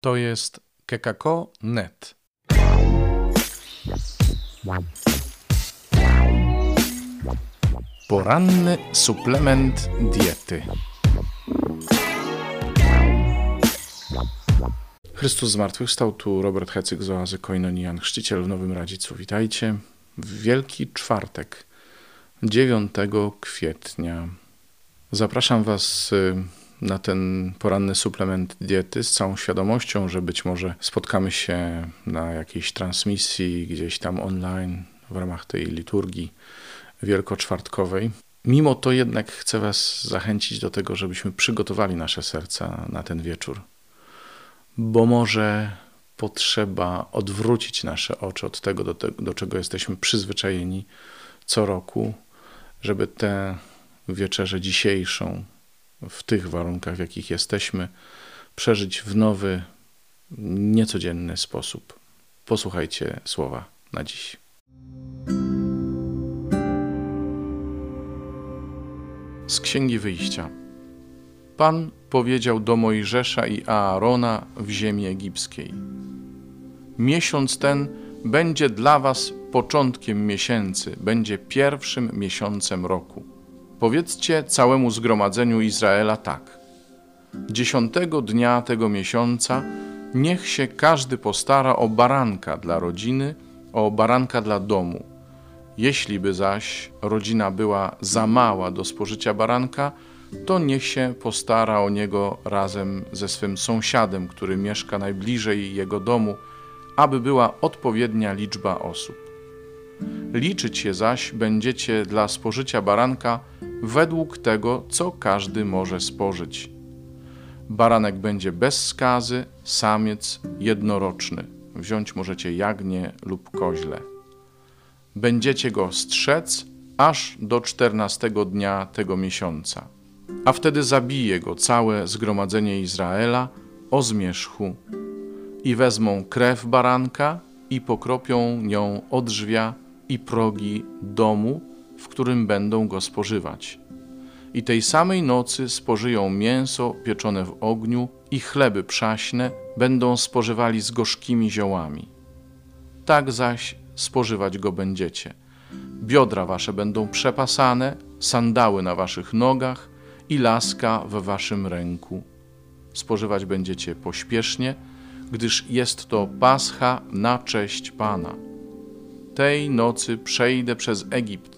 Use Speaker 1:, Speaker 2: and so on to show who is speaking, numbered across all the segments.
Speaker 1: To jest kekako.net. Poranny suplement diety. Chrystus zmartwychwstał, tu Robert Hecyk z oazy Koinonian, chrzciciel w Nowym Radzicu. Witajcie w Wielki Czwartek, 9 kwietnia. Zapraszam Was y, na ten poranny suplement diety z całą świadomością, że być może spotkamy się na jakiejś transmisji gdzieś tam online w ramach tej liturgii wielkoczwartkowej. Mimo to jednak chcę Was zachęcić do tego, żebyśmy przygotowali nasze serca na ten wieczór, bo może potrzeba odwrócić nasze oczy od tego, do, te, do czego jesteśmy przyzwyczajeni co roku, żeby tę wieczerzę dzisiejszą w tych warunkach, w jakich jesteśmy, przeżyć w nowy, niecodzienny sposób. Posłuchajcie słowa na dziś. Z Księgi Wyjścia. Pan powiedział do Mojżesza i Aarona w ziemi egipskiej: Miesiąc ten będzie dla was początkiem miesięcy, będzie pierwszym miesiącem roku Powiedzcie całemu zgromadzeniu Izraela tak. Dziesiątego dnia tego miesiąca niech się każdy postara o baranka dla rodziny, o baranka dla domu. Jeśli by zaś rodzina była za mała do spożycia baranka, to niech się postara o niego razem ze swym sąsiadem, który mieszka najbliżej jego domu, aby była odpowiednia liczba osób. Liczyć je zaś będziecie dla spożycia baranka według tego, co każdy może spożyć. Baranek będzie bez skazy, samiec jednoroczny. Wziąć możecie jagnię lub koźle. Będziecie go strzec aż do czternastego dnia tego miesiąca. A wtedy zabije go całe zgromadzenie Izraela o zmierzchu i wezmą krew baranka i pokropią nią odrzwia i progi domu, w którym będą go spożywać. I tej samej nocy spożyją mięso pieczone w ogniu i chleby przaśne będą spożywali z gorzkimi ziołami. Tak zaś spożywać go będziecie. Biodra wasze będą przepasane, sandały na waszych nogach i laska w waszym ręku. Spożywać będziecie pośpiesznie, gdyż jest to pascha na cześć Pana. Tej nocy przejdę przez Egipt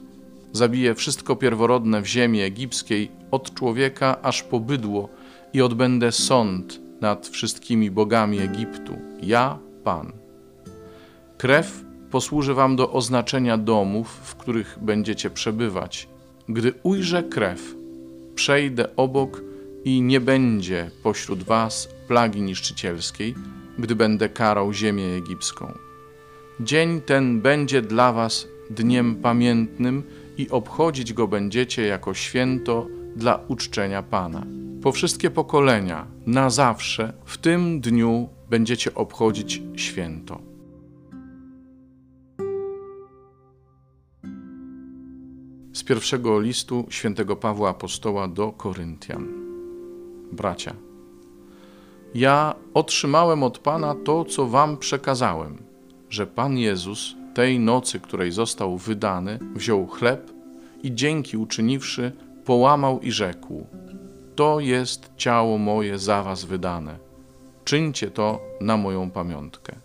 Speaker 1: Zabiję wszystko pierworodne w ziemi egipskiej, od człowieka aż po bydło, i odbędę sąd nad wszystkimi bogami Egiptu. Ja, Pan. Krew posłuży wam do oznaczenia domów, w których będziecie przebywać. Gdy ujrzę krew, przejdę obok i nie będzie pośród was plagi niszczycielskiej, gdy będę karał ziemię egipską. Dzień ten będzie dla was dniem pamiętnym, i obchodzić go będziecie jako święto dla uczczenia Pana. Po wszystkie pokolenia, na zawsze, w tym dniu będziecie obchodzić święto. Z pierwszego listu świętego Pawła Apostoła do Koryntian. Bracia, ja otrzymałem od Pana to, co wam przekazałem, że Pan Jezus tej nocy, której został wydany, wziął chleb i dzięki uczyniwszy, połamał i rzekł: To jest ciało moje za was wydane. Czyńcie to na moją pamiątkę.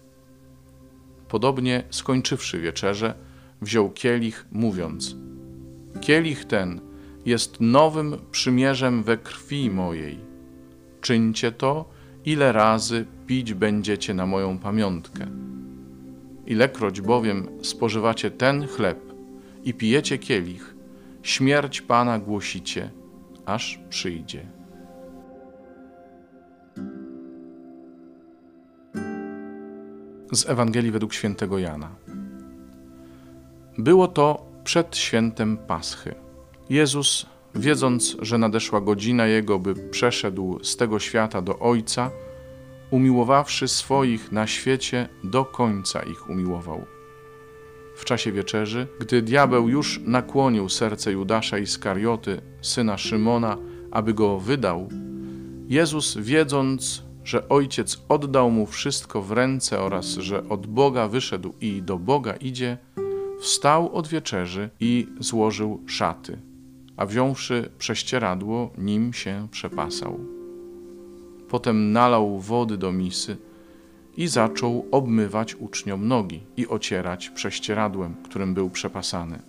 Speaker 1: Podobnie skończywszy wieczerze, wziął kielich, mówiąc: Kielich ten jest nowym przymierzem we krwi mojej. Czyńcie to, ile razy pić będziecie na moją pamiątkę. Ilekroć bowiem spożywacie ten chleb i pijecie kielich, śmierć Pana głosicie, aż przyjdzie. Z Ewangelii według świętego Jana. Było to przed świętem Paschy. Jezus, wiedząc, że nadeszła godzina Jego, by przeszedł z tego świata do Ojca, umiłowawszy swoich na świecie, do końca ich umiłował. W czasie wieczerzy, gdy diabeł już nakłonił serce Judasza Iskarioty, syna Szymona, aby go wydał, Jezus, wiedząc, że ojciec oddał mu wszystko w ręce oraz że od Boga wyszedł i do Boga idzie, wstał od wieczerzy i złożył szaty, a wziąwszy prześcieradło, nim się przepasał. Potem nalał wody do misy i zaczął obmywać uczniom nogi i ocierać prześcieradłem, którym był przepasany.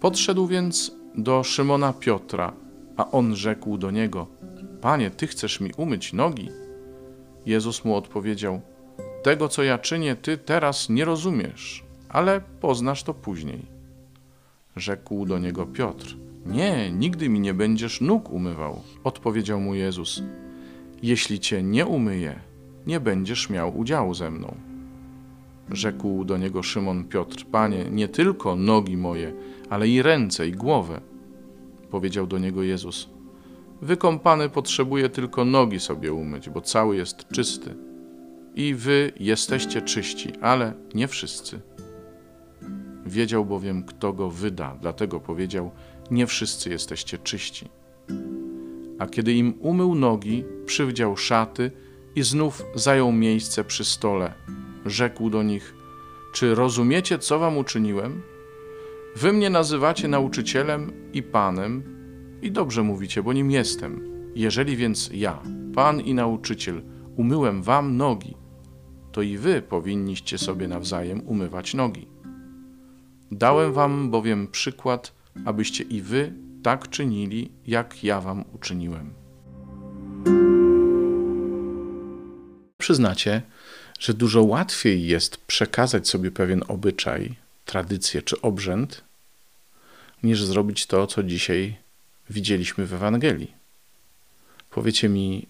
Speaker 1: Podszedł więc do Szymona Piotra, a on rzekł do niego: Panie, ty chcesz mi umyć nogi? Jezus mu odpowiedział: Tego, co ja czynię, ty teraz nie rozumiesz, ale poznasz to później. Rzekł do niego Piotr: Nie, nigdy mi nie będziesz nóg umywał. Odpowiedział mu Jezus: Jeśli cię nie umyję, nie będziesz miał udziału ze mną. Rzekł do niego Szymon Piotr: Panie, nie tylko nogi moje, ale i ręce i głowę. Powiedział do niego Jezus: Wykąpany potrzebuje tylko nogi sobie umyć, bo cały jest czysty. I wy jesteście czyści, ale nie wszyscy. Wiedział bowiem, kto go wyda, dlatego powiedział: Nie wszyscy jesteście czyści. A kiedy im umył nogi, przywdział szaty i znów zajął miejsce przy stole. Rzekł do nich: Czy rozumiecie, co wam uczyniłem? Wy mnie nazywacie nauczycielem i panem, i dobrze mówicie, bo nim jestem. Jeżeli więc ja, pan i nauczyciel, umyłem wam nogi, to i wy powinniście sobie nawzajem umywać nogi. Dałem wam bowiem przykład, abyście i wy tak czynili, jak ja wam uczyniłem. Przyznacie, że dużo łatwiej jest przekazać sobie pewien obyczaj, tradycję czy obrzęd, niż zrobić to, co dzisiaj widzieliśmy w Ewangelii. Powiecie mi,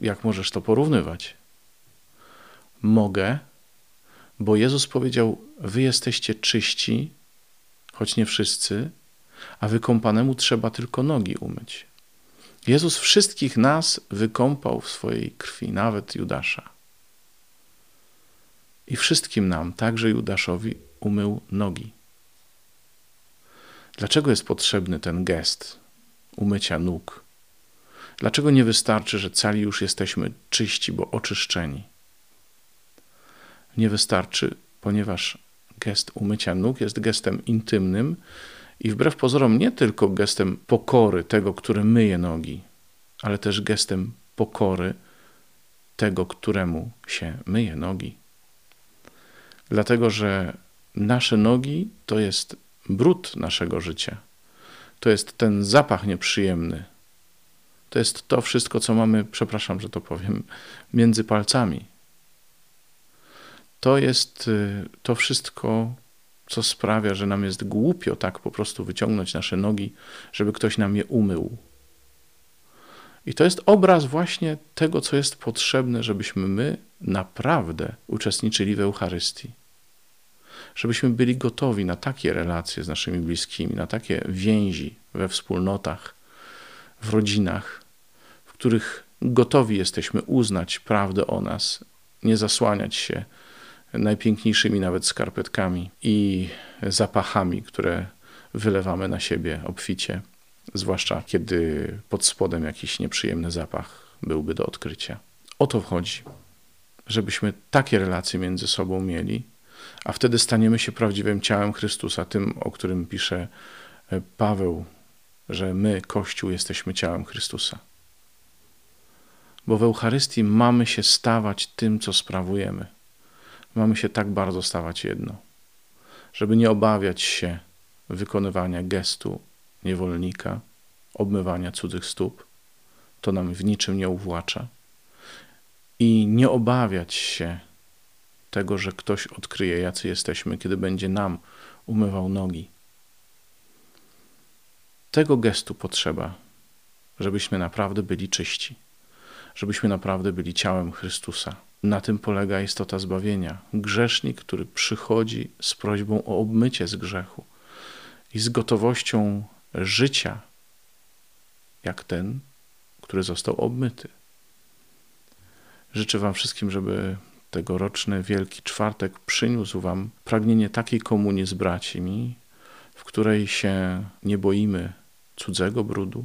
Speaker 1: jak możesz to porównywać? Mogę, bo Jezus powiedział: Wy jesteście czyści, choć nie wszyscy, a wykąpanemu trzeba tylko nogi umyć. Jezus wszystkich nas wykąpał w swojej krwi, nawet Judasza. I wszystkim nam, także Judaszowi, umył nogi. Dlaczego jest potrzebny ten gest umycia nóg? Dlaczego nie wystarczy, że cali już jesteśmy czyści, bo oczyszczeni? Nie wystarczy, ponieważ gest umycia nóg jest gestem intymnym i wbrew pozorom nie tylko gestem pokory tego, który myje nogi, ale też gestem pokory tego, któremu się myje nogi. Dlatego, że nasze nogi to jest brud naszego życia. To jest ten zapach nieprzyjemny. To jest to wszystko, co mamy, przepraszam, że to powiem, między palcami. To jest y, to wszystko, co sprawia, że nam jest głupio tak po prostu wyciągnąć nasze nogi, żeby ktoś nam je umył. I to jest obraz właśnie tego, co jest potrzebne, żebyśmy my naprawdę uczestniczyli w Eucharystii żebyśmy byli gotowi na takie relacje z naszymi bliskimi, na takie więzi we wspólnotach, w rodzinach, w których gotowi jesteśmy uznać prawdę o nas, nie zasłaniać się najpiękniejszymi nawet skarpetkami i zapachami, które wylewamy na siebie obficie, zwłaszcza kiedy pod spodem jakiś nieprzyjemny zapach byłby do odkrycia. O to chodzi, żebyśmy takie relacje między sobą mieli, a wtedy staniemy się prawdziwym ciałem Chrystusa, tym, o którym pisze e, Paweł, że my, Kościół, jesteśmy ciałem Chrystusa. Bo w Eucharystii mamy się stawać tym, co sprawujemy. Mamy się tak bardzo stawać jedno, żeby nie obawiać się wykonywania gestu niewolnika, obmywania cudzych stóp. To nam w niczym nie uwłacza. I nie obawiać się tego, że ktoś odkryje, jacy jesteśmy, kiedy będzie nam umywał nogi. Tego gestu potrzeba, żebyśmy naprawdę byli czyści, żebyśmy naprawdę byli ciałem Chrystusa. Na tym polega istota zbawienia. Grzesznik, który przychodzi z prośbą o obmycie z grzechu i z gotowością życia, jak ten, który został obmyty. Życzę Wam wszystkim, żeby tegoroczny Wielki Czwartek przyniósł Wam pragnienie takiej komunii z braćmi, w której się nie boimy cudzego brudu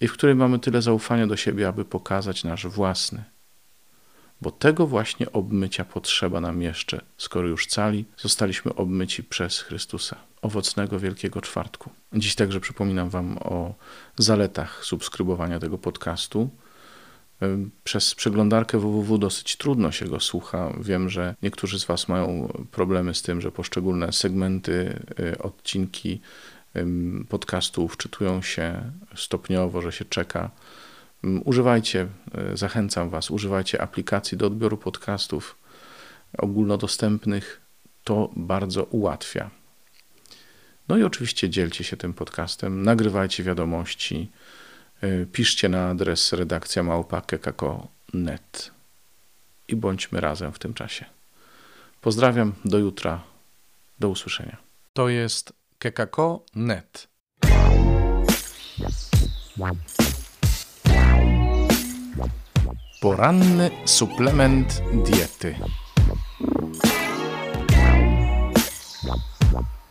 Speaker 1: i w której mamy tyle zaufania do siebie, aby pokazać nasz własny, bo tego właśnie obmycia potrzeba nam jeszcze, skoro już cali zostaliśmy obmyci przez Chrystusa. Owocnego Wielkiego Czwartku. Dziś także przypominam Wam o zaletach subskrybowania tego podcastu. Przez przeglądarkę www dosyć trudno się go słucha. Wiem, że niektórzy z Was mają problemy z tym, że poszczególne segmenty, y, odcinki podcastów czytują się stopniowo, że się czeka. Używajcie, y, zachęcam Was, używajcie aplikacji do odbioru podcastów ogólnodostępnych. To bardzo ułatwia. No i oczywiście dzielcie się tym podcastem, nagrywajcie wiadomości E, piszcie na adres redakcja małpa.kekako.net i bądźmy razem w tym czasie. Pozdrawiam, do jutra, do usłyszenia.
Speaker 2: To jest kekako.net.
Speaker 1: Poranny suplement diety.